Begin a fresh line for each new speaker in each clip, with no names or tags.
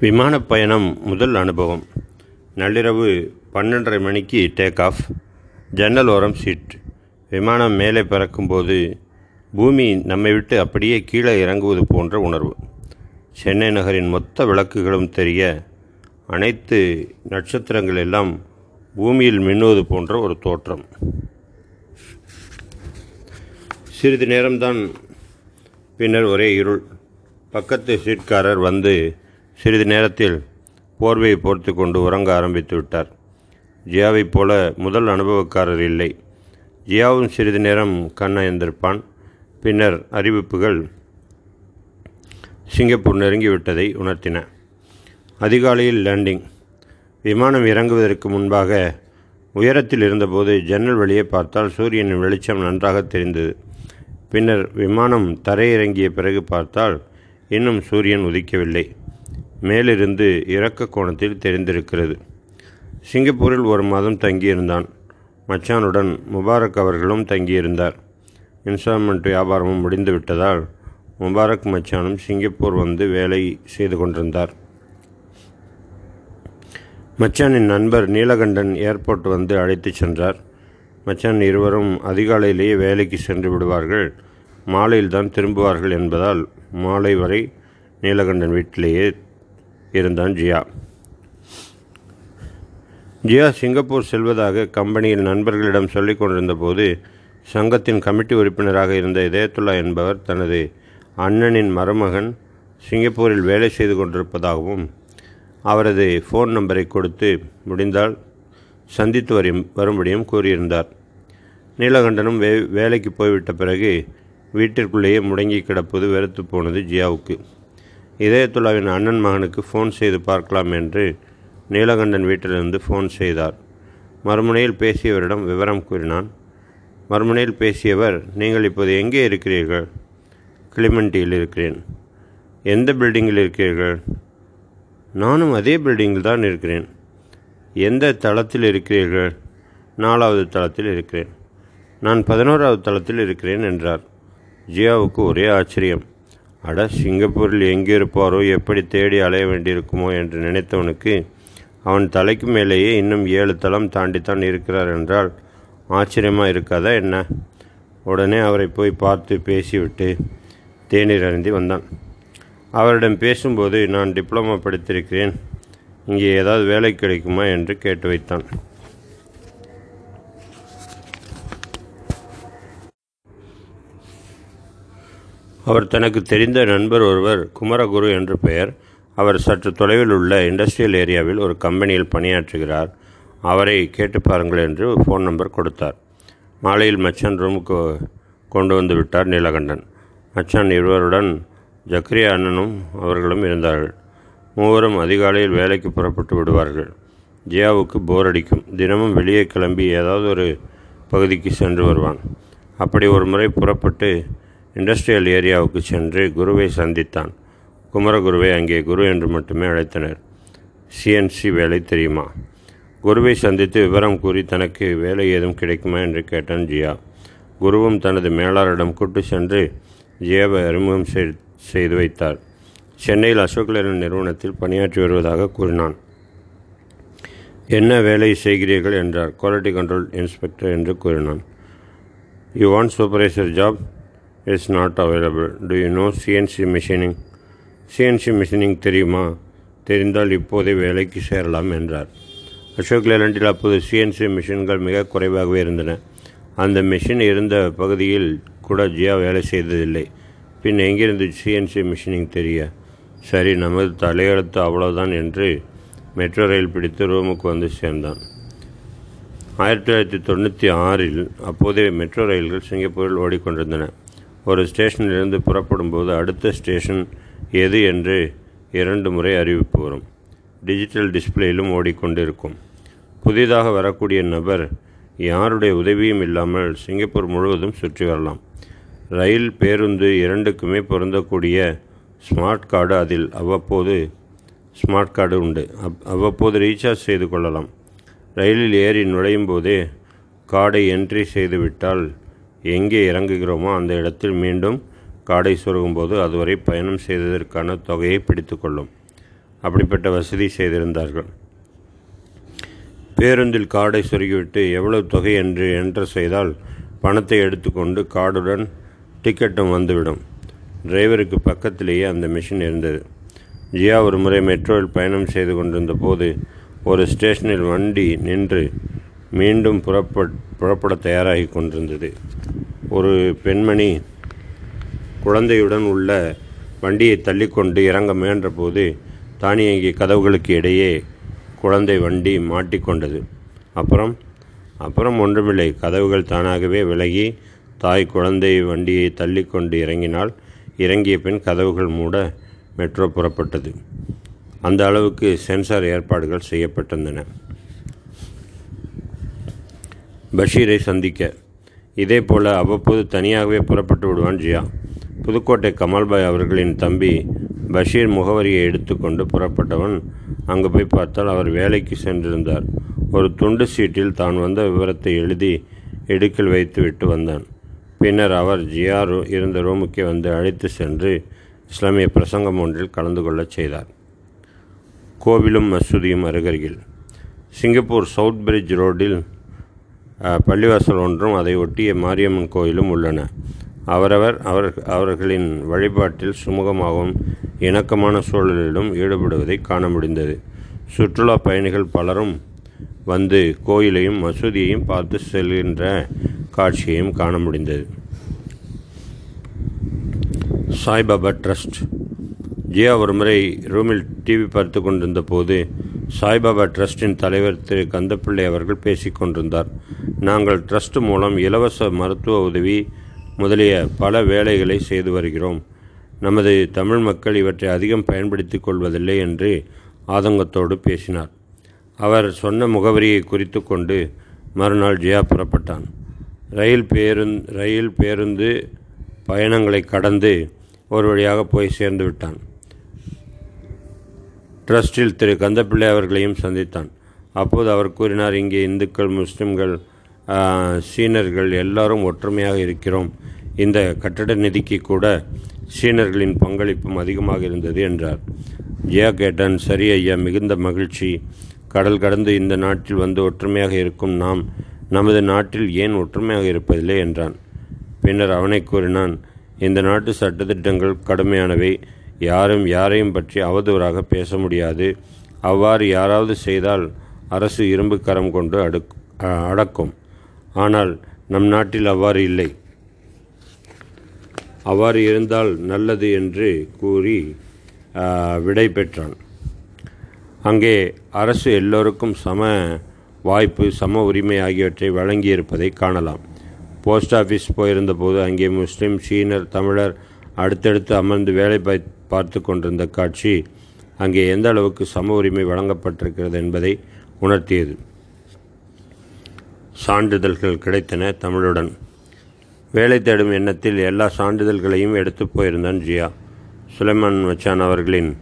விமான பயணம் முதல் அனுபவம். நள்ளிரவு பன்னெண்டரை மணிக்கு டேக் ஆஃப் ஜன்னல் ஓரம் சீட் விமானம் மேலே பறக்கும்போது பூமி நம்மை விட்டு அப்படியே கீழே இறங்குவது போன்ற உணர்வு. சென்னை நகரின் மொத்த விளக்குகளும் தெரிய அனைத்து நட்சத்திரங்கள் எல்லாம் பூமியில் மின்னுவது போன்ற ஒரு தோற்றம். சிறிது நேரம்தான் பின்னர் ஒரே இருள். பக்கத்து சீட்காரர் வந்து சிறிது நேரத்தில் போர்வையை போர்த்து கொண்டு உறங்க ஆரம்பித்து விட்டார். ஜியாவைப் போல முதல் அனுபவக்காரர் இல்லை. ஜியாவும் சிறிது நேரம் கண்ணயந்திருப்பான் பின்னர் அறிவிப்புகள் சிங்கப்பூர் நெருங்கிவிட்டதை உணர்த்தின. அதிகாலையில் லேண்டிங். விமானம் இறங்குவதற்கு முன்பாக உயரத்தில் இருந்தபோது ஜன்னல் வழியே பார்த்தால் சூரியனின் வெளிச்சம் நன்றாக தெரிந்தது. பின்னர் விமானம் தரையிறங்கிய பிறகு பார்த்தால் இன்னும் சூரியன் உதிக்கவில்லை. மேலிருந்து இறக்க கோணத்தில் தெரிந்திருக்கிறது. சிங்கப்பூரில் ஒரு மாதம் தங்கியிருந்தான். மச்சானுடன் முபாரக் அவர்களும் தங்கியிருந்தார். இன்ஸ்டால்மெண்ட் வியாபாரமும் முடிந்து விட்டதால் முபாரக் மச்சானும் சிங்கப்பூர் வந்து வேலை செய்து கொண்டிருந்தார். மச்சானின் நண்பர் நீலகண்டன் ஏர்போர்ட் வந்து அழைத்துச் சென்றார். மச்சான் இருவரும் அதிகாலையிலேயே வேலைக்கு சென்று விடுவார்கள். மாலையில்தான் திரும்புவார்கள் என்பதால் மாலை வரை நீலகண்டன் வீட்டிலேயே இருந்தான் ஜியா. ஜியா சிங்கப்பூர் செல்வதாக கம்பெனியில் நண்பர்களிடம் சொல்லிக் கொண்டிருந்த போது சங்கத்தின் கமிட்டி உறுப்பினராக இருந்த இதயத்துல்லா என்பவர் தனது அண்ணனின் மருமகன் சிங்கப்பூரில் வேலை செய்து கொண்டிருப்பதாகவும் அவரது ஃபோன் நம்பரை கொடுத்து முடிந்தால் சந்தித்து வரும் வரும்படியும் கூறியிருந்தார். நீலகண்டனும் வே வேலைக்கு போய்விட்ட பிறகு வீட்டிற்குள்ளேயே முடங்கி கிடப்பது வெறுத்து போனது ஜியாவுக்கு. இதயத்துல்லாவின் அண்ணன் மகனுக்கு ஃபோன் செய்து பார்க்கலாம் என்று நீலகண்டன் வீட்டிலிருந்து ஃபோன் செய்தார். மறுமுனையில் பேசியவரிடம் விவரம் கூறினான். மறுமுனையில் பேசியவர் நீங்கள் இப்போது எங்கே இருக்கிறீர்கள்? கிளிமெண்டியில் இருக்கிறேன். எந்த பில்டிங்கில் இருக்கிறீர்கள்? நானும் அதே பில்டிங்கில் தான் இருக்கிறேன். எந்த தளத்தில் இருக்கிறீர்கள்? நாலாவது தளத்தில் இருக்கிறேன். நான் பதினோராவது தளத்தில் இருக்கிறேன் என்றார். ஜியாவுக்கு ஒரே ஆச்சரியம். அட சிங்கப்பூரில் எங்கே இருப்பாரோ எப்படி தேடி அலைய வேண்டியிருக்குமோ என்று நினைத்தவனுக்கு அவன் தலைக்கு மேலேயே இன்னும் ஏழு தளம் தாண்டித்தான் இருக்கிறார் என்றால் ஆச்சரியமாக இருக்காதா என்ன? உடனே அவரை போய் பார்த்து பேசிவிட்டு தேநீர் அருந்தி வந்தான். அவரிடம் பேசும்போது நான் டிப்ளமா படித்திருக்கிறேன். இங்கே ஏதாவது வேலை கிடைக்குமா? என்று கேட்டு வைத்தான். அவர் தனக்கு தெரிந்த நண்பர் ஒருவர் குமரகுரு என்று பெயர். அவர் சற்று தொலைவில் உள்ள இண்டஸ்ட்ரியல் ஏரியாவில் ஒரு கம்பெனியில் பணியாற்றுகிறார். அவரை கேட்டு பாருங்கள் என்று ஃபோன் நம்பர் கொடுத்தார். மாலையில் மச்சான் ரூமுக்கு கொண்டு வந்து விட்டார் நீலகண்டன். மச்சான் இருவருடன் ஜக்ரியா அண்ணனும் அவர்களும் இருந்தார்கள். மூவரும் அதிகாலையில் வேலைக்கு புறப்பட்டு விடுவார்கள். ஜியாவுக்கு போர் அடிக்கும். தினமும் வெளியே கிளம்பி ஏதாவது ஒரு பகுதிக்கு சென்று வருவான். அப்படி ஒரு முறை புறப்பட்டு இண்டஸ்ட்ரியல் ஏரியாவுக்கு சென்று குருவை சந்தித்தான். குமரகுருவை அங்கே குரு என்று மட்டுமே அழைத்தனர். சிஎன்சி வேலை தெரியுமா? குருவை சந்தித்து விவரம் கூறி தனக்கு வேலை ஏதும் கிடைக்குமா என்று கேட்டான் ஜியா. குருவும் தனது மேலாளரிடம் கூட்டு சென்று ஜியாவை அறிமுகம் செய்து வைத்தார். சென்னையில் அசோக் லேலன் நிறுவனத்தில் பணியாற்றி வருவதாக கூறினான். என்ன வேலை செய்கிறீர்கள்? என்றார். குவாலிட்டி கண்ட்ரோல் இன்ஸ்பெக்டர் என்று கூறினான். You want supervisor job is not available to you know CNC machining CNC machining தெரியுமா? தெரிந்தால் இப்போதே வேலைக்கு சேரலாம் என்றார். அசோக் லேலண்டில் அப்போது சிஎன்சி மிஷின்கள் மிக குறைவாகவே இருந்தன. அந்த மிஷின் இருந்த பகுதியில் கூட ஜியா வேலை செய்ததில்லை. பின் எங்கிருந்து சிஎன்சி மிஷினிங் தெரிய? சரி நமது தலையெழுத்து அவ்வளோதான் என்று மெட்ரோ ரயில் பிடித்து ரூமுக்கு வந்து சேர்ந்தான். ஆயிரத்தி தொள்ளாயிரத்தி தொண்ணூற்றி ஆறில் அப்போதே மெட்ரோ ரயில்கள் சிங்கப்பூரில் ஓடிக்கொண்டிருந்தன. ஒரு ஸ்டேஷனிலிருந்து புறப்படும்போது அடுத்த ஸ்டேஷன் எது என்று இரண்டு முறை அறிவிப்பு வரும். டிஜிட்டல் டிஸ்பிளேயிலும் ஓடிக்கொண்டிருக்கும். புதிதாக வரக்கூடிய நபர் யாருடைய உதவியும் இல்லாமல் சிங்கப்பூர் முழுவதும் சுற்றி வரலாம். ரயில் பேருந்து இரண்டுக்குமே பொருந்தக்கூடிய ஸ்மார்ட் கார்டு அதில் அவ்வப்போது ஸ்மார்ட் கார்டு உண்டு. அப் அவ்வப்போது ரீசார்ஜ் செய்து கொள்ளலாம். ரயிலில் ஏறி நுழையும் போதே கார்டை என்ட்ரி செய்துவிட்டால் எங்கே இறங்குகிறோமோ அந்த இடத்தில் மீண்டும் காடை சொருகும்போது அதுவரை பயணம் செய்ததற்கான தொகையை பிடித்துக்கொள்ளும் அப்படிப்பட்ட வசதி செய்திருந்தார்கள். பேருந்தில் கார்டை சொருகிவிட்டு எவ்வளவு தொகை என்று என்டர் செய்தால் பணத்தை எடுத்துக்கொண்டு கார்டுடன் டிக்கெட்டும் வந்துவிடும். டிரைவருக்கு பக்கத்திலேயே அந்த மிஷின் இருந்தது. ஜியா ஒரு முறை மெட்ரோவில் பயணம் செய்து கொண்டிருந்த போது ஒரு ஸ்டேஷனில் வண்டி நின்று மீண்டும் புறப்பட் புறப்பட தயாராகி கொண்டிருந்தது. ஒரு பெண்மணி குழந்தையுடன் உள்ள வண்டியை தள்ளிக்கொண்டு இறங்க முயன்றபோது தானியங்கி கதவுகளுக்கு இடையே குழந்தை வண்டி மாட்டிக்கொண்டது. அப்புறம் அப்புறம் ஒன்றுமில்லை. கதவுகள் தானாகவே விலகி தாய் குழந்தை வண்டியை தள்ளிக்கொண்டு இறங்கினால் இறங்கிய பின் கதவுகள் மூட மெட்ரோ புறப்பட்டது. அந்த அளவுக்கு சென்சார் ஏற்பாடுகள் செய்யப்பட்டிருந்தன. பஷீரை சந்திக்க. இதேபோல அவ்வப்போது தனியாகவே புறப்பட்டு விடுவான் ஜியா. புதுக்கோட்டை கமல்பாய் அவர்களின் தம்பி பஷீர் முகவரியை எடுத்துக்கொண்டு புறப்பட்டவன் அங்கு போய் பார்த்தால் அவர் வேலைக்கு சென்றிருந்தார். ஒரு துண்டு சீட்டில் தான் வந்த விவரத்தை எழுதி இடுக்கில் வைத்துவிட்டு வந்தான். பின்னர் அவர் ஜியா இருந்த ரூமுக்கே வந்து அழைத்து சென்று இஸ்லாமிய பிரசங்கம் ஒன்றில் கலந்து கொள்ளச் செய்தார். கோவிலும் மசூதியும் அருகருகில். சிங்கப்பூர் சவுத் பிரிட்ஜ் ரோட்டில் பள்ளிவாசல் ஒன்றும் அதை ஒட்டிய மாரியம்மன் கோயிலும் உள்ளன. அவரவர் அவர் அவர்களின் வழிபாட்டில் சுமூகமாகவும் இணக்கமான சூழலிலும் ஈடுபடுவதை காண முடிந்தது. சுற்றுலா பயணிகள் பலரும் வந்து கோயிலையும் மசூதியையும் பார்த்து செல்கின்ற காட்சியையும் காண முடிந்தது. சாய்பாபா ட்ரஸ்ட். ஜியா ஒரு முறை ரூமில் டிவி பார்த்து கொண்டிருந்த போது சாய்பாபா ட்ரஸ்டின் தலைவர் திரு. கந்தப்பிள்ளை அவர்கள் பேசிக்கொண்டிருந்தார் நாங்கள் ட்ரஸ்ட் மூலம் இலவச மருத்துவ உதவி முதலிய பல வேலைகளை செய்து வருகிறோம். நமது தமிழ் மக்கள் இவற்றை அதிகம் பயன்படுத்தி கொள்வதில்லை என்று ஆதங்கத்தோடு பேசினார். அவர் சொன்ன முகவரியை குறித்து கொண்டு மறுநாள் ஜியா புறப்பட்டான். ரயில் பேருந்து ரயில் பேருந்து பயணங்களை கடந்து ஒரு வழியாக போய் சேர்ந்து விட்டான். ட்ரஸ்டில் திரு கந்தப்பிள்ளை அவர்களையும் சந்தித்தான். அப்போது அவர் கூறினார் இங்கே இந்துக்கள் முஸ்லிம்கள் சீனர்கள் எல்லாரும் ஒற்றுமையாக இருக்கிறோம். இந்த கட்டட நிதிக்கு கூட சீனர்களின் பங்களிப்பும் அதிகமாக இருந்தது என்றார். ஜியா கேட்டான் சரி ஐயா மிகுந்த மகிழ்ச்சி. கடல் கடந்து இந்த நாட்டில் வந்து ஒற்றுமையாக இருக்கும் நாம் நமது நாட்டில் ஏன் ஒற்றுமையாக இருப்பதில்லை? என்றான். பின்னர் அவனை கூறினான் இந்த நாட்டு சட்டத்திட்டங்கள் கடுமையானவை. யாரும் யாரையும் பற்றி அவதூறாக பேச முடியாது. அவ்வாறு யாராவது செய்தால் அரசு இரும்பு கரம் கொண்டு அடுக் அடக்கும். ஆனால் நம் நாட்டில் அவ்வாறு இல்லை. அவ்வாறு இருந்தால் நல்லது என்று கூறி விடை பெற்றான். அங்கே அரசு எல்லோருக்கும் சம வாய்ப்பு சம உரிமை ஆகியவற்றை வழங்கியிருப்பதை காணலாம். போஸ்ட் ஆஃபீஸ் போயிருந்தபோது அங்கே முஸ்லீம் சீனர் தமிழர் அடுத்தடுத்து அமர்ந்து வேலை பார்த்து கொண்டிருந்த காட்சி அங்கே எந்த அளவுக்கு சம உரிமை வழங்கப்பட்டிருக்கிறது என்பதை உணர்த்தியது. சான்றிதழ்கள் கிடைத்தன தமிழுடன். வேலை தேடும் எண்ணத்தில் எல்லா சான்றிதழ்களையும் எடுத்து போயிருந்தான் ஜியா. சுலைமான் மச்சான் அவர்களின்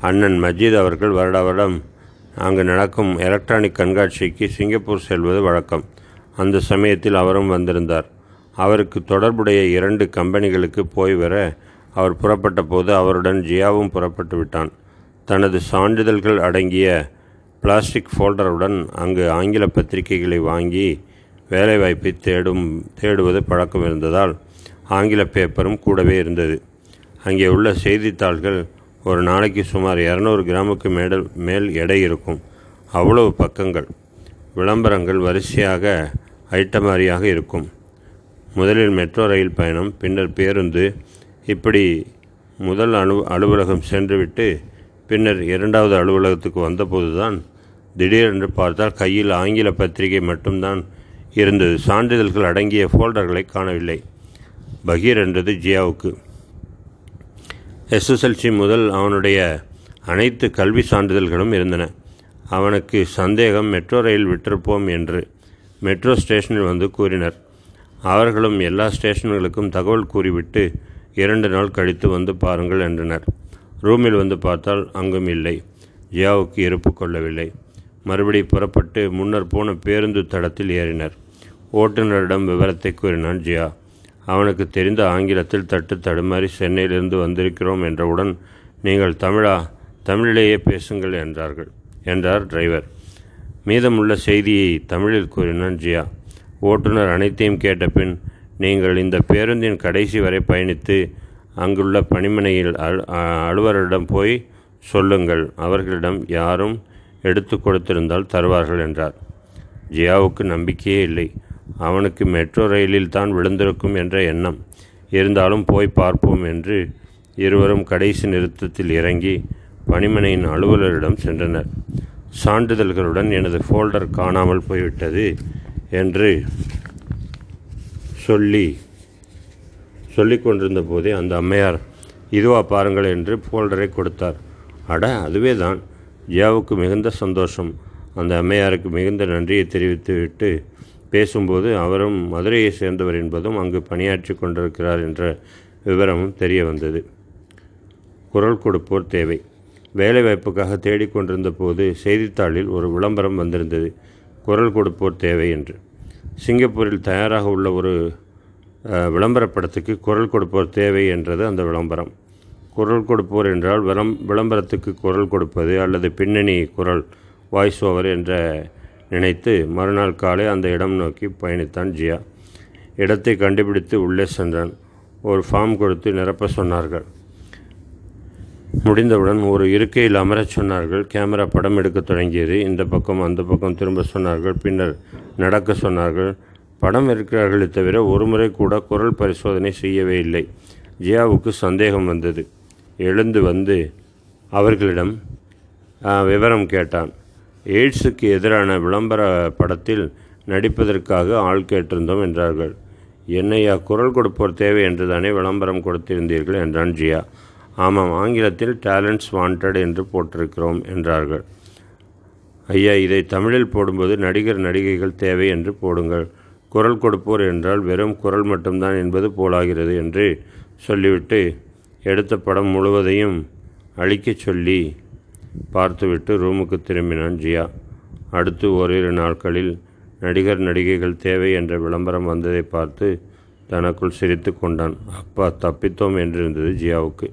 அண்ணன் மஜீத் அவர்கள் வருட வருடம் அங்கு நடக்கும் எலக்ட்ரானிக் கண்காட்சிக்கு சிங்கப்பூர் செல்வது வழக்கம். அந்த சமயத்தில் அவரும் வந்திருந்தார். அவருக்கு தொடர்புடைய இரண்டு கம்பெனிகளுக்கு போய் வர அவர் புறப்பட்ட போது அவருடன் ஜியாவும் புறப்பட்டு விட்டான். தனது சான்றிதழ்கள் அடங்கிய பிளாஸ்டிக் ஃபோல்டருடன் அங்கு ஆங்கில பத்திரிகைகளை வாங்கி வேலைவாய்ப்பை தேடும் தேடுவது பழக்கம் இருந்ததால் ஆங்கில பேப்பரும் கூடவே இருந்தது. அங்கே உள்ள செய்தித்தாள்கள் ஒரு நாளைக்கு சுமார் இரநூறு கிராமுக்கு மேடல் மேல் எடை இருக்கும். அவ்வளவு பக்கங்கள். விளம்பரங்கள் வரிசையாக ஐட்டமாரியாக இருக்கும். முதலில் மெட்ரோ ரயில் பயணம் பின்னர் பேருந்து. இப்படி முதல் அலு அலுவலகம் சென்றுவிட்டு பின்னர் இரண்டாவது அலுவலகத்துக்கு வந்தபோதுதான் திடீரென்று பார்த்தால் கையில் ஆங்கில பத்திரிகை மட்டும்தான் இருந்தது. சான்றிதழ்கள் அடங்கிய ஃபோல்டர்களை காணவில்லை. பகீர் என்றது ஜியாவுக்கு. எஸ்எஸ்எல்சி முதல் அவனுடைய அனைத்து கல்வி சான்றிதழ்களும் இருந்தன. அவனுக்கு சந்தேகம் மெட்ரோ ரயில் விட்டிருப்போம் என்று மெட்ரோ ஸ்டேஷனில் வந்து கூறினர். அவர்களும் எல்லா ஸ்டேஷன்களுக்கும் தகவல் கூறிவிட்டு இரண்டு நாள் கழித்து வந்து பாருங்கள் என்றனர். ரூமில் வந்து பார்த்தால் அங்கும் இல்லை. ஜியாவுக்கு இருப்பு கொள்ளவில்லை. மறுபடி புறப்பட்டு முன்னர் போன பேருந்து தடத்தில் ஏறினர். ஓட்டுநரிடம் விவரத்தை கூறினான் ஜியா. அவனுக்கு தெரிந்த ஆங்கிலத்தில் தட்டு தடுமாறி சென்னையிலிருந்து வந்திருக்கிறோம் என்றவுடன் நீங்கள் தமிழா? தமிழிலேயே பேசுங்கள் என்றார்கள். என்றார் டிரைவர். மீதமுள்ள செய்தியை தமிழில் கூறினான் ஜியா. ஓட்டுநர் அனைத்தையும் கேட்டபின் நீங்கள் இந்த பேருந்தின் கடைசி வரை பயணித்து அங்குள்ள பணிமனையில் அலுவலரிடம் போய் சொல்லுங்கள். அவர்களிடம் யாரும் எடுத்து கொடுத்திருந்தால் தருவார்கள் என்றார். ஜியாவுக்கு நம்பிக்கையே இல்லை. அவனுக்கு மெட்ரோ ரயிலில் தான் விழுந்திருக்கும் என்ற எண்ணம். இருந்தாலும் போய் பார்ப்போம் என்று இருவரும் கடைசி நிறுத்தத்தில் இறங்கி பணிமனையின் அலுவலரிடம் சென்றனர். சான்றிதழ்களுடன் எனது ஃபோல்டர் காணாமல் போய்விட்டது என்று சொல்லி சொல்லி கொண்டிருந்த போதே அந்த அம்மையார் இதுவா பாருங்கள் என்று ஃபோல்டரை கொடுத்தார். அட அதுவே தான் ஜியாவுக்கு மிகுந்த சந்தோஷம். அந்த அம்மையாருக்கு மிகுந்த நன்றியை தெரிவித்துவிட்டு பேசும்போது அவரும் மதுரையை சேர்ந்தவர் என்பதும் அங்கு பணியாற்றி கொண்டிருக்கிறார் என்ற விவரமும் தெரிய வந்தது. குரல் கொடுப்போர் தேவை. வேலைவாய்ப்புக்காக தேடிக்கொண்டிருந்த போது செய்தித்தாளில் ஒரு விளம்பரம் வந்திருந்தது. குரல் கொடுப்போர் தேவை என்று. சிங்கப்பூரில் தயாராக உள்ள ஒரு விளம்பரப்படத்துக்கு குரல் கொடுப்போர் தேவை என்றது அந்த விளம்பரம். குரல் கொடுப்போர் என்றால் விளம் விளம்பரத்துக்கு குரல் கொடுப்பது அல்லது பின்னணி குரல் வாய்ஸ் ஓவர் என்ற நினைத்து மறுநாள் காலை அந்த இடம் நோக்கி பயணித்தான் ஜியா. இடத்தை கண்டுபிடித்து உள்ளே சென்றான். ஒரு ஃபார்ம் கொடுத்து நிரப்ப சொன்னார்கள். முடிந்தவுடன் ஒரு இருக்கையில் அமரச் சொன்னார்கள். கேமரா படம் எடுக்க தொடங்கியது. இந்த பக்கம் அந்த பக்கம் திரும்ப சொன்னார்கள். பின்னர் நடக்க சொன்னார்கள். படம் இருக்கிறார்களே தவிர ஒருமுறை கூட குரல் பரிசோதனை செய்யவே இல்லை. ஜியாவுக்கு சந்தேகம் வந்தது. எழுந்து வந்து அவர்களிடம் விவரம் கேட்டான். எய்ட்ஸுக்கு எதிரான விளம்பர படத்தில் நடிப்பதற்காக ஆள் கேட்டிருந்தோம் என்றார்கள். என்னையா குரல் கொடுப்போர் தேவை என்று தானே விளம்பரம் கொடுத்திருந்தீர்கள்? என்றான் ஜியா. ஆமாம் ஆங்கிலத்தில் டேலண்ட்ஸ் வாண்டட் என்று போட்டிருக்கிறோம் என்றார்கள். ஐயா இதை தமிழில் போடும்போது நடிகர் நடிகைகள் தேவை என்று போடுங்கள். குரல் கொடுப்போர் என்றால் வெறும் குரல் மட்டும்தான் என்பது போலாகிறது என்று சொல்லிவிட்டு எடுத்த படம் முழுவதையும் அழிக்கச் சொல்லி பார்த்துவிட்டு ரூமுக்கு திரும்பினான் ஜியா. அடுத்து ஓரிரு நாட்களில் நடிகர் நடிகைகள் தேவை என்ற விளம்பரம் வந்ததை பார்த்து தனக்குள் சிரித்து கொண்டான். அப்பா தப்பித்தோம் என்றிருந்தது ஜியாவுக்கு.